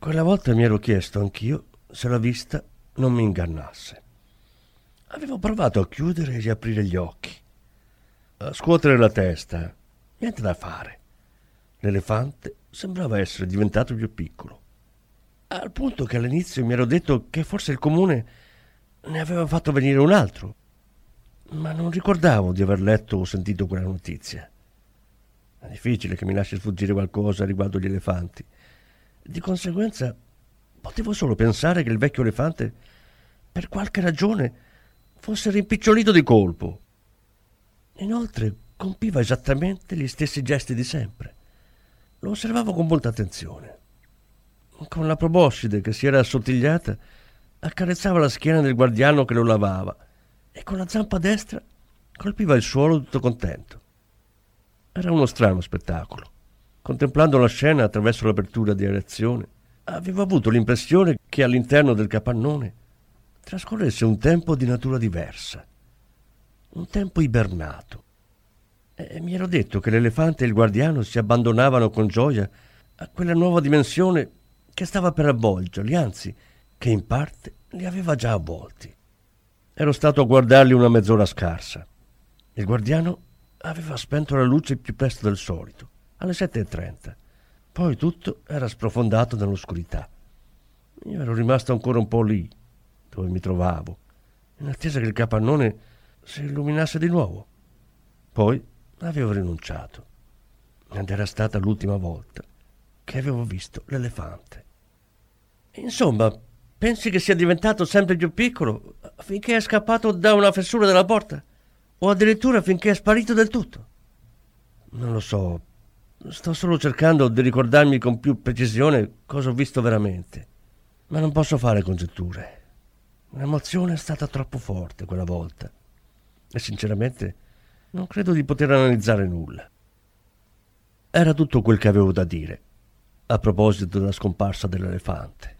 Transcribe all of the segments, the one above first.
Quella volta mi ero chiesto anch'io se la vista non mi ingannasse. Avevo provato a chiudere e riaprire gli occhi, a scuotere la testa, niente da fare. L'elefante sembrava essere diventato più piccolo, al punto che all'inizio mi ero detto che forse il comune ne aveva fatto venire un altro, ma non ricordavo di aver letto o sentito quella notizia. È difficile che mi lasci sfuggire qualcosa riguardo gli elefanti. Di conseguenza potevo solo pensare che il vecchio elefante, per qualche ragione, fosse rimpicciolito di colpo. Inoltre compiva esattamente gli stessi gesti di sempre. Lo osservavo con molta attenzione. Con la proboscide che si era assottigliata, accarezzava la schiena del guardiano che lo lavava e con la zampa destra colpiva il suolo tutto contento. Era uno strano spettacolo. Contemplando la scena attraverso l'apertura di reazione, avevo avuto l'impressione che all'interno del capannone trascorresse un tempo di natura diversa, un tempo ibernato. E mi ero detto che l'elefante e il guardiano si abbandonavano con gioia a quella nuova dimensione che stava per avvolgerli, anzi, che in parte li aveva già avvolti. Ero stato a guardarli una mezz'ora scarsa. Il guardiano aveva spento la luce più presto del solito, alle 7.30. Poi tutto era sprofondato nell'oscurità. Io ero rimasto ancora un po' lì, dove mi trovavo, in attesa che il capannone si illuminasse di nuovo. Poi avevo rinunciato. Ed era stata l'ultima volta che avevo visto l'elefante. Insomma, pensi che sia diventato sempre più piccolo finché è scappato da una fessura della porta? o addirittura finché è sparito del tutto. Non lo so, sto solo cercando di ricordarmi con più precisione cosa ho visto veramente, ma non posso fare congetture. L'emozione è stata troppo forte quella volta e sinceramente non credo di poter analizzare nulla. Era tutto quel che avevo da dire a proposito della scomparsa dell'elefante.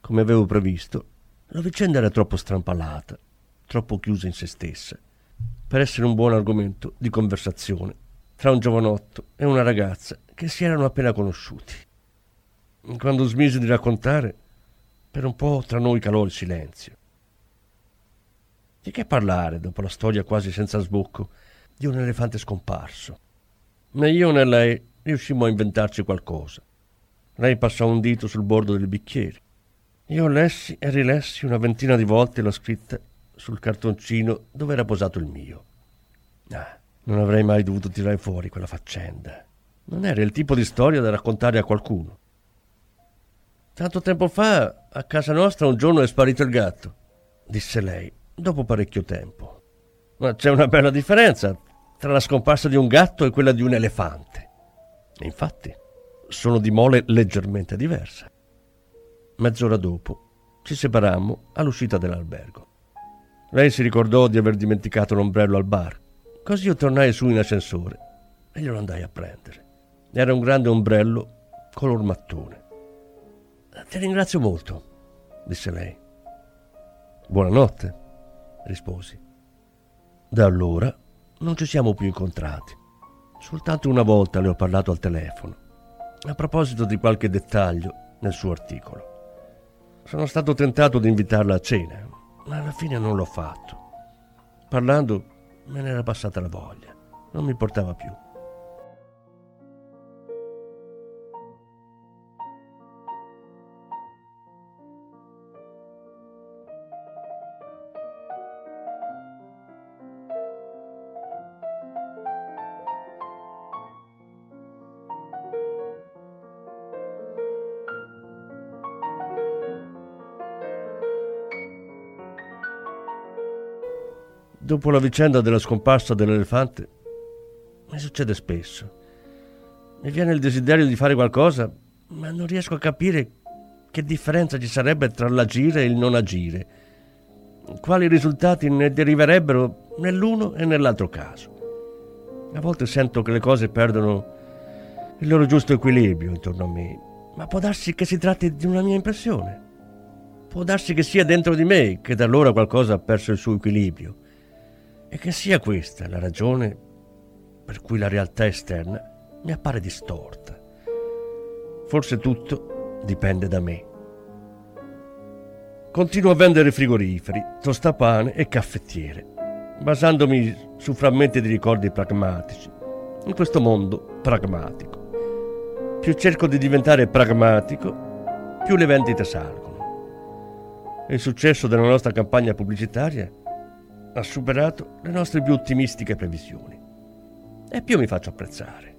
Come avevo previsto, la vicenda era troppo strampalata, troppo chiusa in se stessa per essere un buon argomento di conversazione tra un giovanotto e una ragazza che si erano appena conosciuti. Quando smisi di raccontare, per un po' tra noi calò il silenzio. Di che parlare dopo la storia quasi senza sbocco di un elefante scomparso? Né io né lei riuscimmo a inventarci qualcosa. Lei passò un dito sul bordo del bicchiere. Io lessi e rilessi una ventina di volte la scritta sul cartoncino dove era posato il mio. Ah, non avrei mai dovuto tirare fuori quella faccenda. Non era il tipo di storia da raccontare a qualcuno. Tanto tempo fa, a casa nostra un giorno è sparito il gatto, disse lei, dopo parecchio tempo. Ma c'è una bella differenza tra la scomparsa di un gatto e quella di un elefante. Infatti, sono di mole leggermente diversa. Mezz'ora dopo ci separammo all'uscita dell'albergo. Lei si ricordò di aver dimenticato l'ombrello al bar. Così io tornai su in ascensore e glielo andai a prendere. Era un grande ombrello color mattone. Ti ringrazio molto, disse lei. Buonanotte, risposi. Da allora non ci siamo più incontrati. Soltanto una volta le ho parlato al telefono, a proposito di qualche dettaglio nel suo articolo. Sono stato tentato di invitarla a cena, ma alla fine non l'ho fatto. Parlando me n'era passata la voglia, non mi portava più. Dopo la vicenda della scomparsa dell'elefante, mi succede spesso. Mi viene il desiderio di fare qualcosa, ma non riesco a capire che differenza ci sarebbe tra l'agire e il non agire. Quali risultati ne deriverebbero nell'uno e nell'altro caso. A volte sento che le cose perdono il loro giusto equilibrio intorno a me, ma può darsi che si tratti di una mia impressione. Può darsi che sia dentro di me che da allora qualcosa ha perso il suo equilibrio e che sia questa la ragione per cui la realtà esterna mi appare distorta. Forse tutto dipende da me. Continuo a vendere frigoriferi, tostapane e caffettiere, basandomi su frammenti di ricordi pragmatici, in questo mondo pragmatico. Più cerco di diventare pragmatico, più le vendite salgono. Il successo della nostra campagna pubblicitaria ha superato le nostre più ottimistiche previsioni e più mi faccio apprezzare.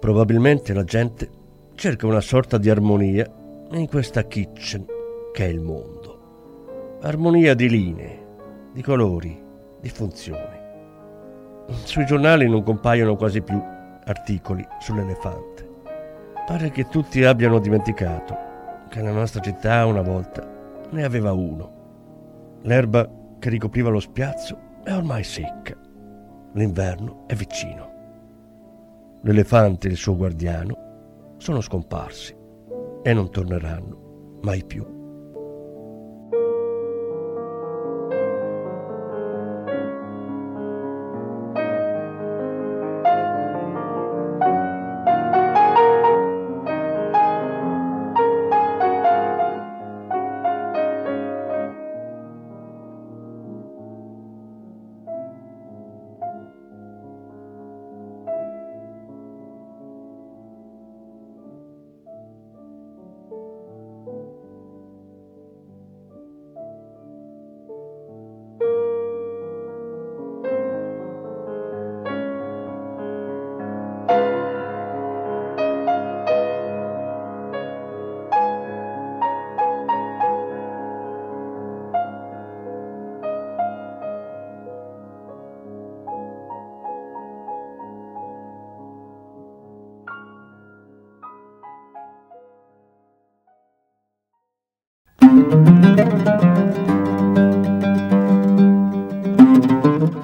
Probabilmente la gente cerca una sorta di armonia in questa kitchen che è il mondo. Armonia di linee, di colori, di funzioni. Sui giornali non compaiono quasi più articoli sull'elefante. Pare che tutti abbiano dimenticato che la nostra città una volta ne aveva uno. L'erba che ricopriva lo spiazzo è ormai secca. L'inverno è vicino. L'elefante e il suo guardiano sono scomparsi e non torneranno mai più.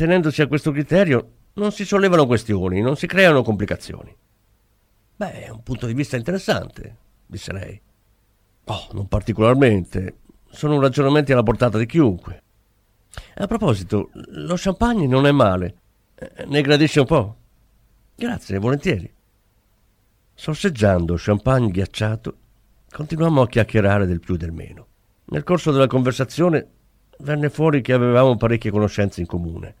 Attenendosi a questo criterio, non si sollevano questioni, non si creano complicazioni. Beh, è un punto di vista interessante, disse lei. Oh, non particolarmente. Sono ragionamenti alla portata di chiunque. A proposito, lo champagne non è male. Ne gradisce un po'? Grazie, volentieri. Sorseggiando champagne ghiacciato, continuammo a chiacchierare del più e del meno. Nel corso della conversazione venne fuori che avevamo parecchie conoscenze in comune.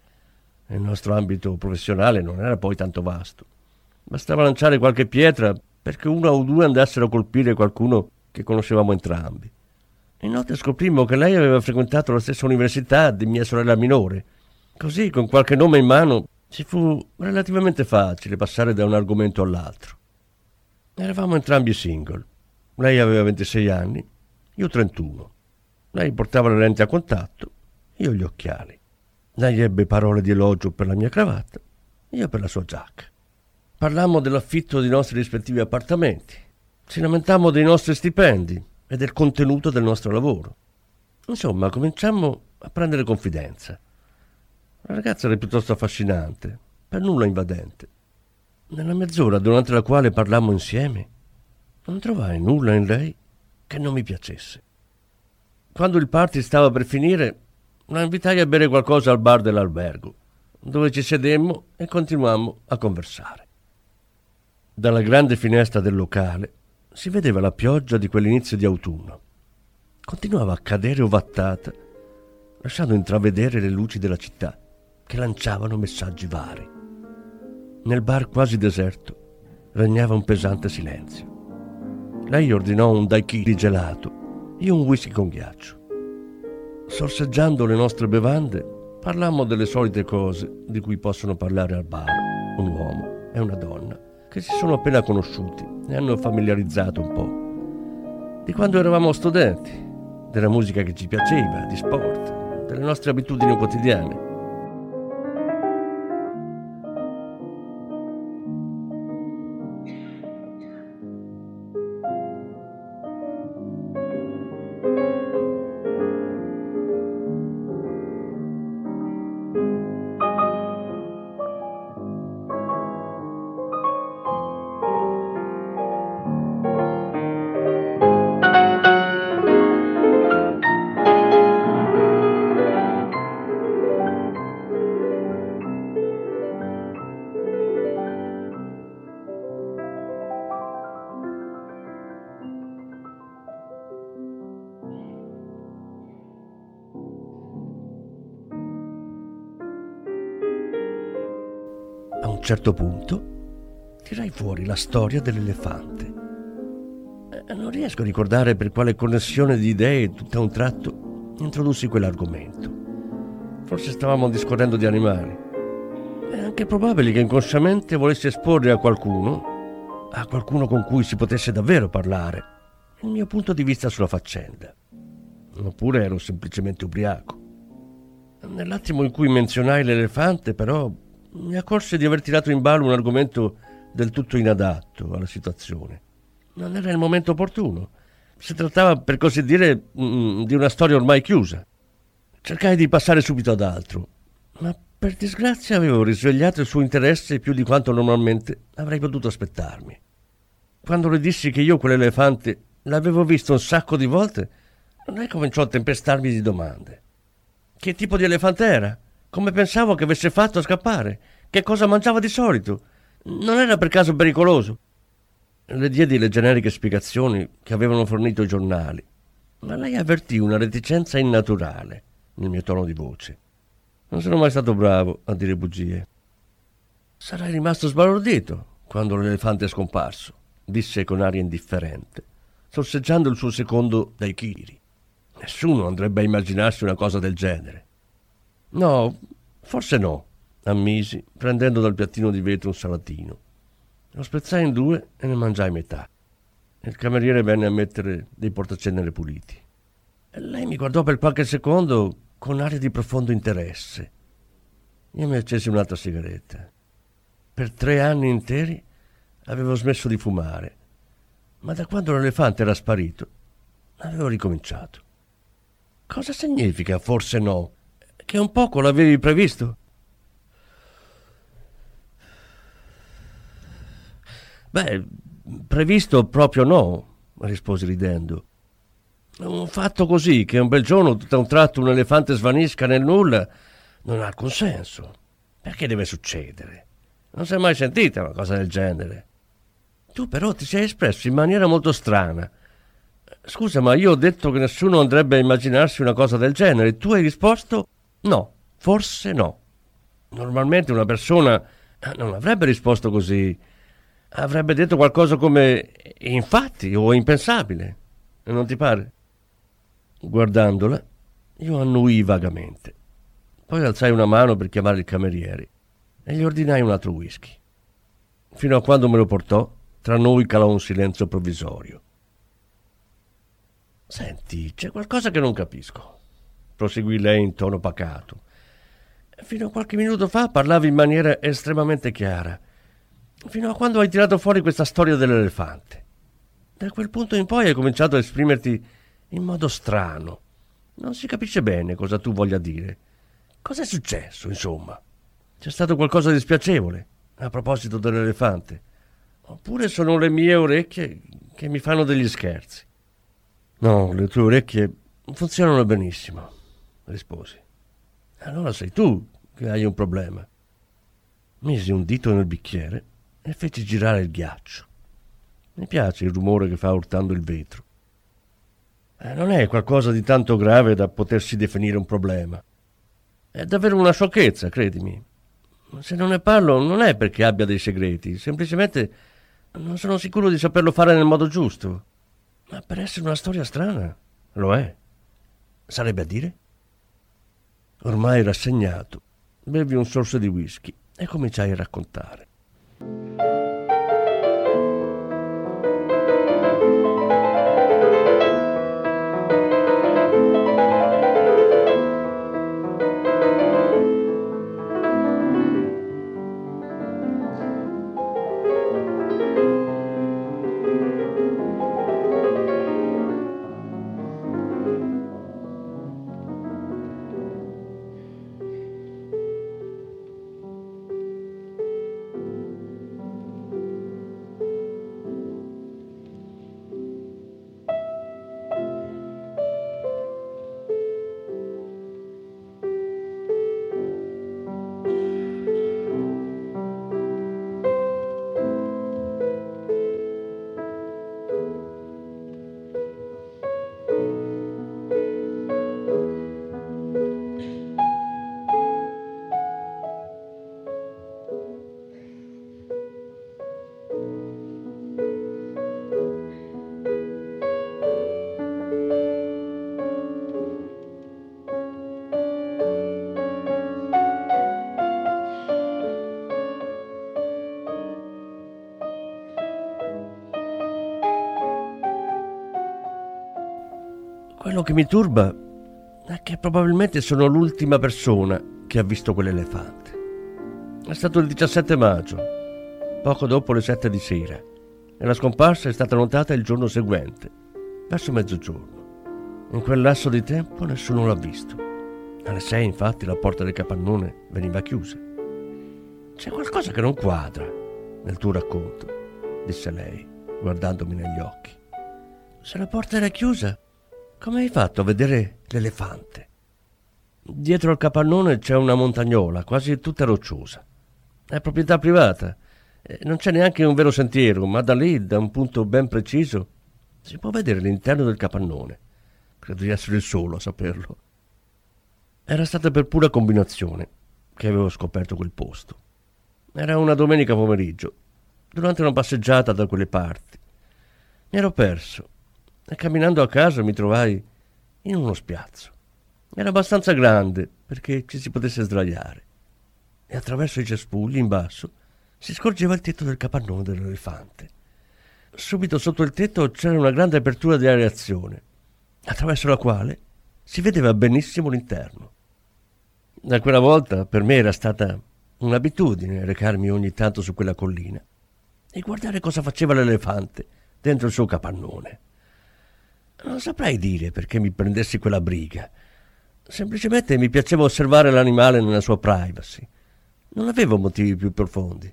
Il nostro ambito professionale non era poi tanto vasto. Bastava lanciare qualche pietra perché uno o due andassero a colpire qualcuno che conoscevamo entrambi. In notte scoprimmo che lei aveva frequentato la stessa università di mia sorella minore. Così, con qualche nome in mano, ci fu relativamente facile passare da un argomento all'altro. Eravamo entrambi single. Lei aveva 26 anni, io 31. Lei portava le lenti a contatto, io gli occhiali. Lei ebbe parole di elogio per la mia cravatta, io per la sua giacca. Parlammo dell'affitto dei nostri rispettivi appartamenti. Ci lamentammo dei nostri stipendi e del contenuto del nostro lavoro. Insomma, cominciammo a prendere confidenza. La ragazza era piuttosto affascinante, per nulla invadente. Nella mezz'ora durante la quale parlammo insieme, non trovai nulla in lei che non mi piacesse. Quando il party stava per finire, la invitai a bere qualcosa al bar dell'albergo, dove ci sedemmo e continuammo a conversare. Dalla grande finestra del locale si vedeva la pioggia di quell'inizio di autunno. Continuava a cadere ovattata, lasciando intravedere le luci della città che lanciavano messaggi vari. Nel bar quasi deserto regnava un pesante silenzio. Lei ordinò un daiquiri gelato io un whisky con ghiaccio. Sorseggiando le nostre bevande, parlammo delle solite cose di cui possono parlare al bar un uomo e una donna che si sono appena conosciuti e hanno familiarizzato un po'. Di quando eravamo studenti, della musica che ci piaceva, di sport, delle nostre abitudini quotidiane. Un certo punto tirai fuori la storia dell'elefante. Eh, non riesco a ricordare per quale connessione di idee tutto a un tratto introdussi quell'argomento. Forse stavamo discorrendo di animali. È anche probabile che inconsciamente volessi esporre a qualcuno, a qualcuno con cui si potesse davvero parlare, il mio punto di vista sulla faccenda. Oppure ero semplicemente ubriaco. Nell'attimo in cui menzionai l'elefante, però, mi accorse di aver tirato in ballo un argomento del tutto inadatto alla situazione. Non era il momento opportuno. Si trattava, per così dire, mm, di una storia ormai chiusa. Cercai di passare subito ad altro, ma per disgrazia avevo risvegliato il suo interesse più di quanto normalmente avrei potuto aspettarmi. Quando le dissi che io quell'elefante l'avevo visto un sacco di volte, lei cominciò a tempestarmi di domande. Che tipo di elefante era? Come pensavo che avesse fatto a scappare? Che cosa mangiava di solito? Non era per caso pericoloso? Le diedi le generiche spiegazioni che avevano fornito i giornali, ma lei avvertì una reticenza innaturale nel mio tono di voce. Non sono mai stato bravo a dire bugie. Sarai rimasto sbalordito quando l'elefante è scomparso, disse con aria indifferente, sorseggiando il suo secondo dai chiri. Nessuno andrebbe a immaginarsi una cosa del genere. No, forse no, ammisi, prendendo dal piattino di vetro un salatino. Lo spezzai in due e ne mangiai metà. Il cameriere venne a mettere dei portacenere puliti. E lei mi guardò per qualche secondo con aria di profondo interesse. Io mi accesi un'altra sigaretta. Per tre anni interi avevo smesso di fumare, ma da quando l'elefante era sparito avevo ricominciato. Cosa significa forse no? Che un poco l'avevi previsto? Beh, previsto proprio no, rispose ridendo. Un fatto così, che un bel giorno tutto a un tratto un elefante svanisca nel nulla, non ha alcun senso. Perché deve succedere? Non si è mai sentita una cosa del genere. Tu però ti sei espresso in maniera molto strana. Scusa, ma io ho detto che nessuno andrebbe a immaginarsi una cosa del genere. Tu hai risposto no, forse no. Normalmente una persona non avrebbe risposto così avrebbe detto qualcosa come infatti o impensabile. Non ti pare? Guardandola, io annui vagamente. Poi alzai una mano per chiamare il cameriere e gli ordinai un altro whisky. Fino a quando me lo portò, tra noi calò un silenzio provvisorio. Senti, c'è qualcosa che non capisco, proseguì lei in tono pacato. Fino a qualche minuto fa parlavi in maniera estremamente chiara fino a quando hai tirato fuori questa storia dell'elefante. Da quel punto in poi hai cominciato a esprimerti in modo strano. Non si capisce bene cosa tu voglia dire. Cos'è successo, insomma? C'è stato qualcosa di spiacevole a proposito dell'elefante? Oppure sono le mie orecchie che mi fanno degli scherzi? No, le tue orecchie funzionano benissimo, risposi. Allora sei tu che hai un problema. Misi un dito nel bicchiere e fece girare il ghiaccio. Mi piace il rumore che fa urtando il vetro. Eh, non è qualcosa di tanto grave da potersi definire un problema. È davvero una sciocchezza, credimi. Se non ne parlo non è perché abbia dei segreti, semplicemente non sono sicuro di saperlo fare nel modo giusto. Ma per essere una storia strana, lo è. Sarebbe a dire? Ormai rassegnato, bevi un sorso di whisky e cominciai a raccontare. Quello che mi turba è che probabilmente sono l'ultima persona che ha visto quell'elefante. È stato il 17 maggio, poco dopo le 7 di sera, e la scomparsa è stata notata il giorno seguente, verso mezzogiorno. In quel lasso di tempo nessuno l'ha visto. Alle 6 infatti la porta del capannone veniva chiusa. C'è qualcosa che non quadra nel tuo racconto, disse lei, guardandomi negli occhi. Se la porta era chiusa, come hai fatto a vedere l'elefante? Dietro al capannone c'è una montagnola, quasi tutta rocciosa. È proprietà privata. Non c'è neanche un vero sentiero, ma da lì, da un punto ben preciso, si può vedere l'interno del capannone. Credo di essere il solo a saperlo. Era stata per pura combinazione che avevo scoperto quel posto. Era una domenica pomeriggio, durante una passeggiata da quelle parti. Mi ero perso e camminando a casa mi trovai in uno spiazzo. Era abbastanza grande perché ci si potesse sdraiare e attraverso i cespugli in basso si scorgeva il tetto del capannone dell'elefante. Subito sotto il tetto c'era una grande apertura di areazione, attraverso la quale si vedeva benissimo l'interno. Da quella volta per me era stata un'abitudine recarmi ogni tanto su quella collina e guardare cosa faceva l'elefante dentro il suo capannone. Non saprei dire perché mi prendessi quella briga. Semplicemente mi piaceva osservare l'animale nella sua privacy. Non avevo motivi più profondi.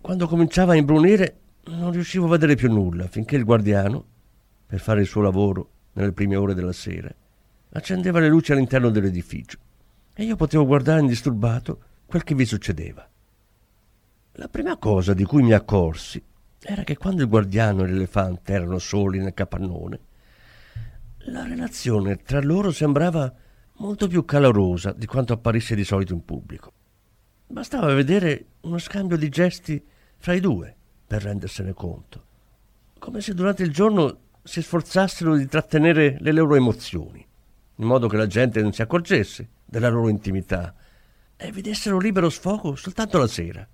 Quando cominciava a imbrunire non riuscivo a vedere più nulla finché il guardiano, per fare il suo lavoro nelle prime ore della sera, accendeva le luci all'interno dell'edificio e io potevo guardare indisturbato quel che vi succedeva. La prima cosa di cui mi accorsi era che quando il guardiano e l'elefante erano soli nel capannone, la relazione tra loro sembrava molto più calorosa di quanto apparisse di solito in pubblico. Bastava vedere uno scambio di gesti fra i due per rendersene conto, come se durante il giorno si sforzassero di trattenere le loro emozioni, in modo che la gente non si accorgesse della loro intimità e vedessero libero sfogo soltanto la sera,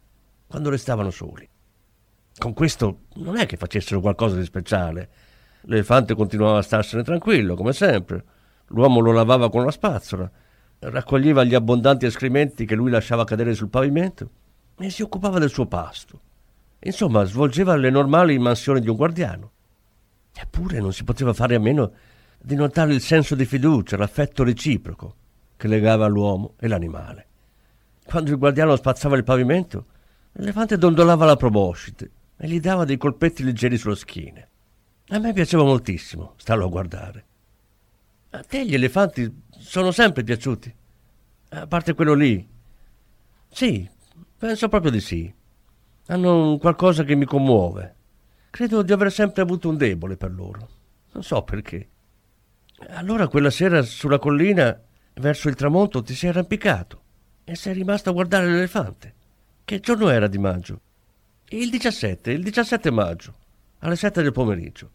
quando restavano soli. Con questo non è che facessero qualcosa di speciale, L'elefante continuava a starsene tranquillo, come sempre. L'uomo lo lavava con la spazzola, raccoglieva gli abbondanti escrementi che lui lasciava cadere sul pavimento e si occupava del suo pasto. Insomma, svolgeva le normali mansioni di un guardiano. Eppure non si poteva fare a meno di notare il senso di fiducia, l'affetto reciproco che legava l'uomo e l'animale. Quando il guardiano spazzava il pavimento, l'elefante dondolava la proboscite e gli dava dei colpetti leggeri sulla schiena. A me piaceva moltissimo starlo a guardare. A te gli elefanti sono sempre piaciuti? A parte quello lì? Sì, penso proprio di sì. Hanno qualcosa che mi commuove. Credo di aver sempre avuto un debole per loro. Non so perché. Allora quella sera sulla collina, verso il tramonto, ti sei arrampicato e sei rimasto a guardare l'elefante. Che giorno era di maggio? Il 17, il 17 maggio, alle 7 del pomeriggio.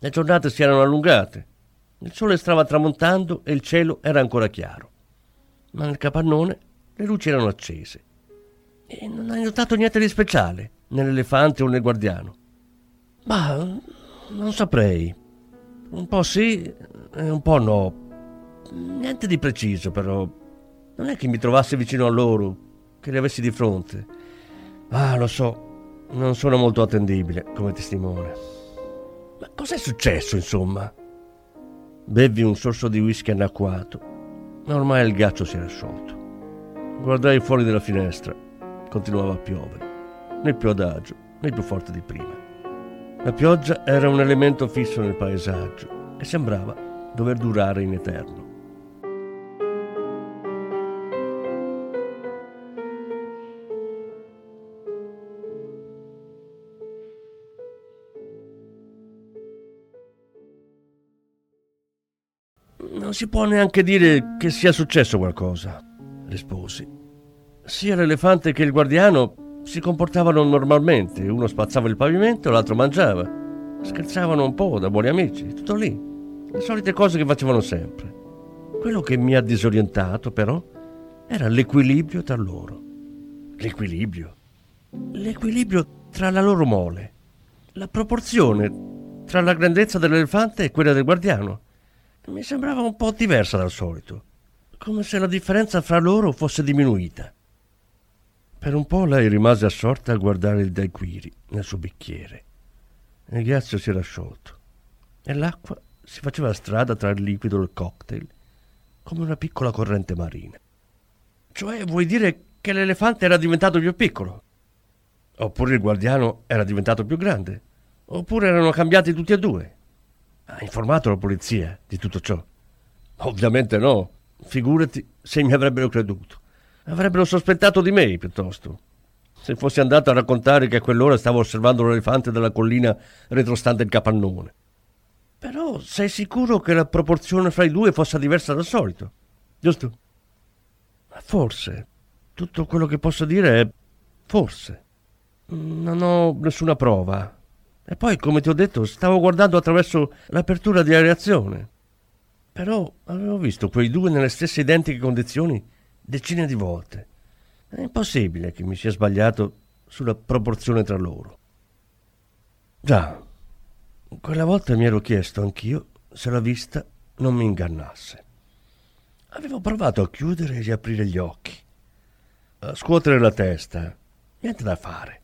Le giornate si erano allungate, il sole stava tramontando e il cielo era ancora chiaro. Ma nel capannone le luci erano accese. E non hai notato niente di speciale nell'elefante o nel guardiano? Ma non saprei. Un po' sì e un po' no. Niente di preciso, però. Non è che mi trovassi vicino a loro, che li avessi di fronte. Ah, lo so, non sono molto attendibile come testimone. Ma cos'è successo, insomma? Bevi un sorso di whisky anacquato, ma ormai il ghiaccio si era sciolto. Guardai fuori dalla finestra, continuava a piovere, né più adagio, né più forte di prima. La pioggia era un elemento fisso nel paesaggio e sembrava dover durare in eterno. Non si può neanche dire che sia successo qualcosa, risposi. Sia l'elefante che il guardiano si comportavano normalmente, uno spazzava il pavimento, l'altro mangiava. Scherzavano un po' da buoni amici, tutto lì. Le solite cose che facevano sempre. Quello che mi ha disorientato, però, era l'equilibrio tra loro. L'equilibrio. L'equilibrio tra la loro mole. La proporzione tra la grandezza dell'elefante e quella del guardiano mi sembrava un po' diversa dal solito, come se la differenza fra loro fosse diminuita. Per un po' lei rimase assorta a guardare il daiquiri nel suo bicchiere. Il ghiaccio si era sciolto e l'acqua si faceva strada tra il liquido e il cocktail come una piccola corrente marina. Cioè, vuoi dire che l'elefante era diventato più piccolo? Oppure il guardiano era diventato più grande? Oppure erano cambiati tutti e due? Ha informato la polizia di tutto ciò? Ovviamente no. Figurati se mi avrebbero creduto. Avrebbero sospettato di me piuttosto. Se fossi andato a raccontare che a quell'ora stavo osservando l'elefante dalla collina retrostante il capannone. Però sei sicuro che la proporzione fra i due fosse diversa dal solito? Giusto? Forse. Tutto quello che posso dire è forse. Non ho nessuna prova. E poi, come ti ho detto, stavo guardando attraverso l'apertura di areazione. Però avevo visto quei due nelle stesse identiche condizioni decine di volte. È impossibile che mi sia sbagliato sulla proporzione tra loro. Già, quella volta mi ero chiesto anch'io se la vista non mi ingannasse. Avevo provato a chiudere e riaprire gli occhi, a scuotere la testa, niente da fare.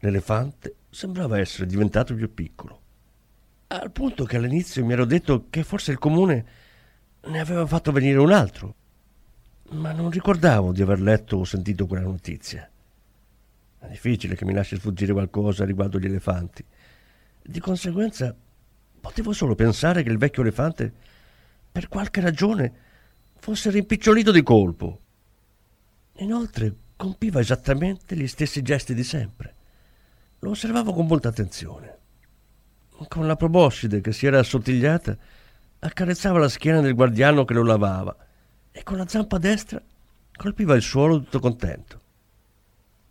L'elefante sembrava essere diventato più piccolo, al punto che all'inizio mi ero detto che forse il comune ne aveva fatto venire un altro, ma non ricordavo di aver letto o sentito quella notizia. È difficile che mi lasci sfuggire qualcosa riguardo gli elefanti. Di conseguenza, potevo solo pensare che il vecchio elefante, per qualche ragione, fosse rimpicciolito di colpo. Inoltre, compiva esattamente gli stessi gesti di sempre. Lo osservavo con molta attenzione. Con la proboscide che si era assottigliata, accarezzava la schiena del guardiano che lo lavava e con la zampa destra colpiva il suolo tutto contento.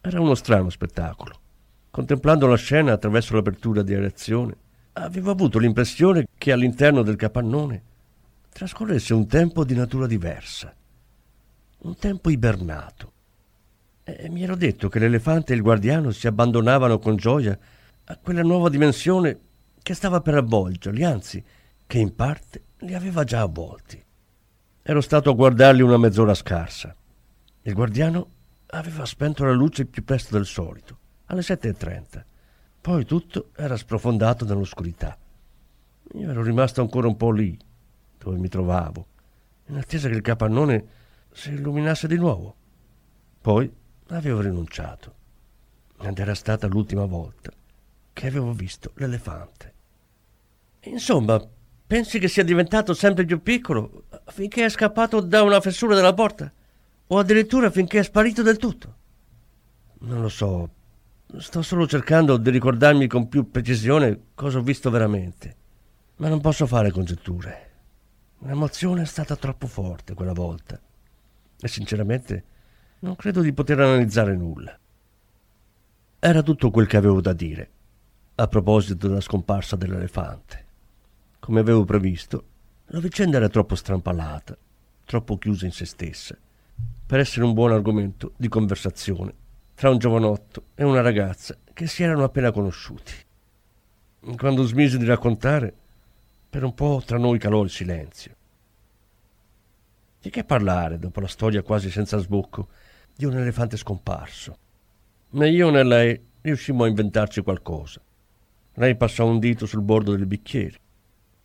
Era uno strano spettacolo. Contemplando la scena attraverso l'apertura di areazione, avevo avuto l'impressione che all'interno del capannone trascorresse un tempo di natura diversa, un tempo ibernato. E mi ero detto che l'elefante e il guardiano si abbandonavano con gioia a quella nuova dimensione che stava per avvolgerli, anzi, che in parte li aveva già avvolti. Ero stato a guardarli una mezz'ora scarsa. Il guardiano aveva spento la luce più presto del solito alle 7.30. Poi tutto era sprofondato nell'oscurità. Io ero rimasto ancora un po' lì, dove mi trovavo, in attesa che il capannone si illuminasse di nuovo. Poi avevo rinunciato. Ed era stata l'ultima volta che avevo visto l'elefante. Insomma, pensi che sia diventato sempre più piccolo finché è scappato da una fessura della porta? O addirittura finché è sparito del tutto? Non lo so, Sto solo cercando di ricordarmi con più precisione cosa ho visto veramente, ma non posso fare congetture. L'emozione è stata troppo forte quella volta e sinceramente non credo di poter analizzare nulla. Era tutto quel che avevo da dire a proposito della scomparsa dell'elefante. Come avevo previsto, la vicenda era troppo strampalata, troppo chiusa in se stessa, per essere un buon argomento di conversazione tra un giovanotto e una ragazza che si erano appena conosciuti. Quando smisi di raccontare, per un po' tra noi calò il silenzio. Di che parlare dopo la storia quasi senza sbocco di un elefante scomparso? Né io né lei riuscimmo a inventarci qualcosa. Lei passò un dito sul bordo del bicchiere.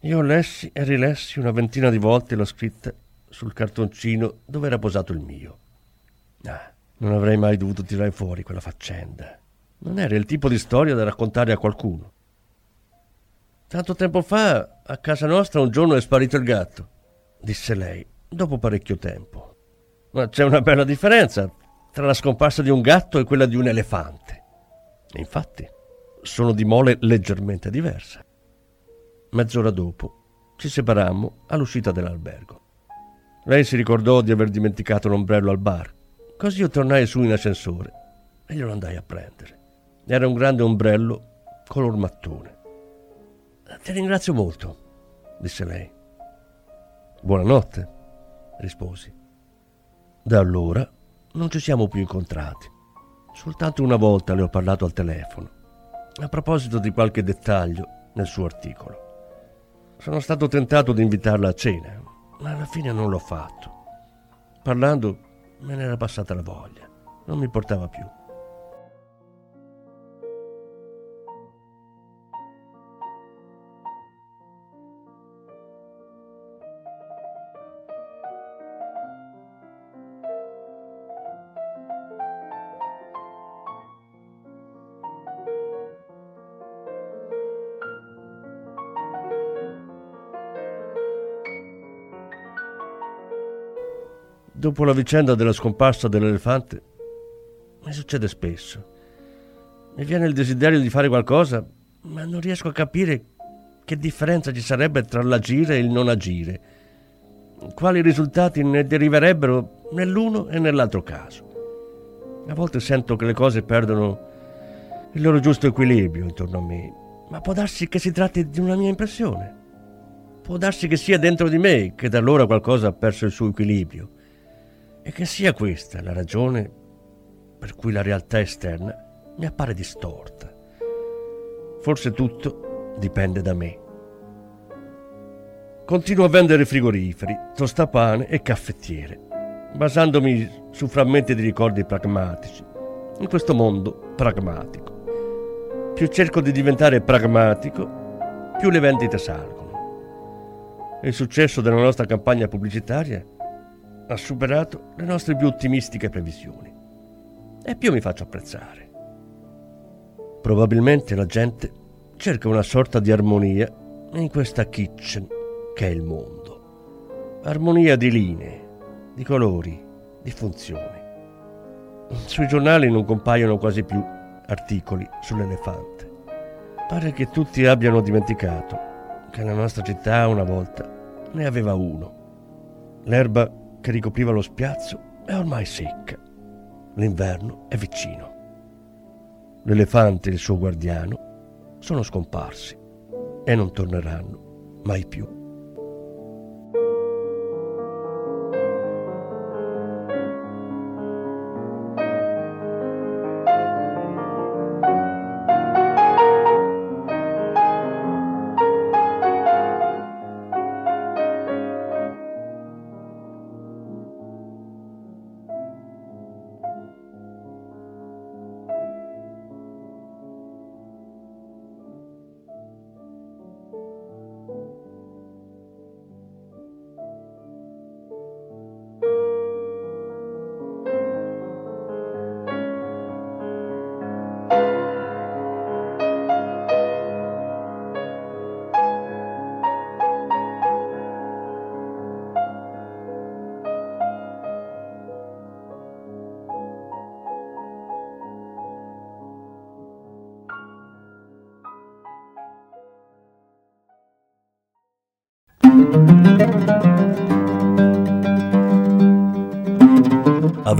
Io lessi e rilessi una ventina di volte la scritta sul cartoncino dove era posato il mio. Ah, non avrei mai dovuto tirare fuori quella faccenda. Non era il tipo di storia da raccontare a qualcuno. Tanto tempo fa, a casa nostra un giorno è sparito il gatto, disse lei, dopo parecchio tempo. Ma c'è una bella differenza tra la scomparsa di un gatto e quella di un elefante. infatti, sono di mole leggermente diverse. Mezz'ora dopo ci separammo all'uscita dell'albergo. Lei si ricordò di aver dimenticato l'ombrello al bar Così io tornai su in ascensore e glielo andai a prendere. Era un grande ombrello color mattone. Ti ringrazio molto, disse lei. Buonanotte, risposi. Da allora non ci siamo più incontrati. Soltanto una volta le ho parlato al telefono, a proposito di qualche dettaglio nel suo articolo. sono stato tentato di invitarla a cena, ma alla fine non l'ho fatto. Parlando me n'era passata la voglia, non mi portava più. Dopo la vicenda della scomparsa dell'elefante, mi succede spesso. Mi viene il desiderio di fare qualcosa, ma non riesco a capire che differenza ci sarebbe tra l'agire e il non agire. Quali risultati ne deriverebbero nell'uno e nell'altro caso. A volte sento che le cose perdono il loro giusto equilibrio intorno a me, ma può darsi che si tratti di una mia impressione. Può darsi che sia dentro di me che da allora qualcosa ha perso il suo equilibrio e che sia questa la ragione per cui la realtà esterna mi appare distorta. Forse tutto dipende da me. Continuo a vendere frigoriferi, tostapane e caffettiere, basandomi su frammenti di ricordi pragmatici, in questo mondo pragmatico. Più cerco di diventare pragmatico, più le vendite salgono. Il successo della nostra campagna pubblicitaria ha superato le nostre più ottimistiche previsioni e più mi faccio apprezzare. Probabilmente la gente cerca una sorta di armonia in questa kitchen che è il mondo. Armonia di linee, di colori, di funzioni. Sui giornali non compaiono quasi più articoli sull'elefante. Pare che tutti abbiano dimenticato che la nostra città una volta ne aveva uno. L'erba che ricopriva lo spiazzo è ormai secca. L'inverno è vicino. L'elefante e il suo guardiano sono scomparsi e non torneranno mai più.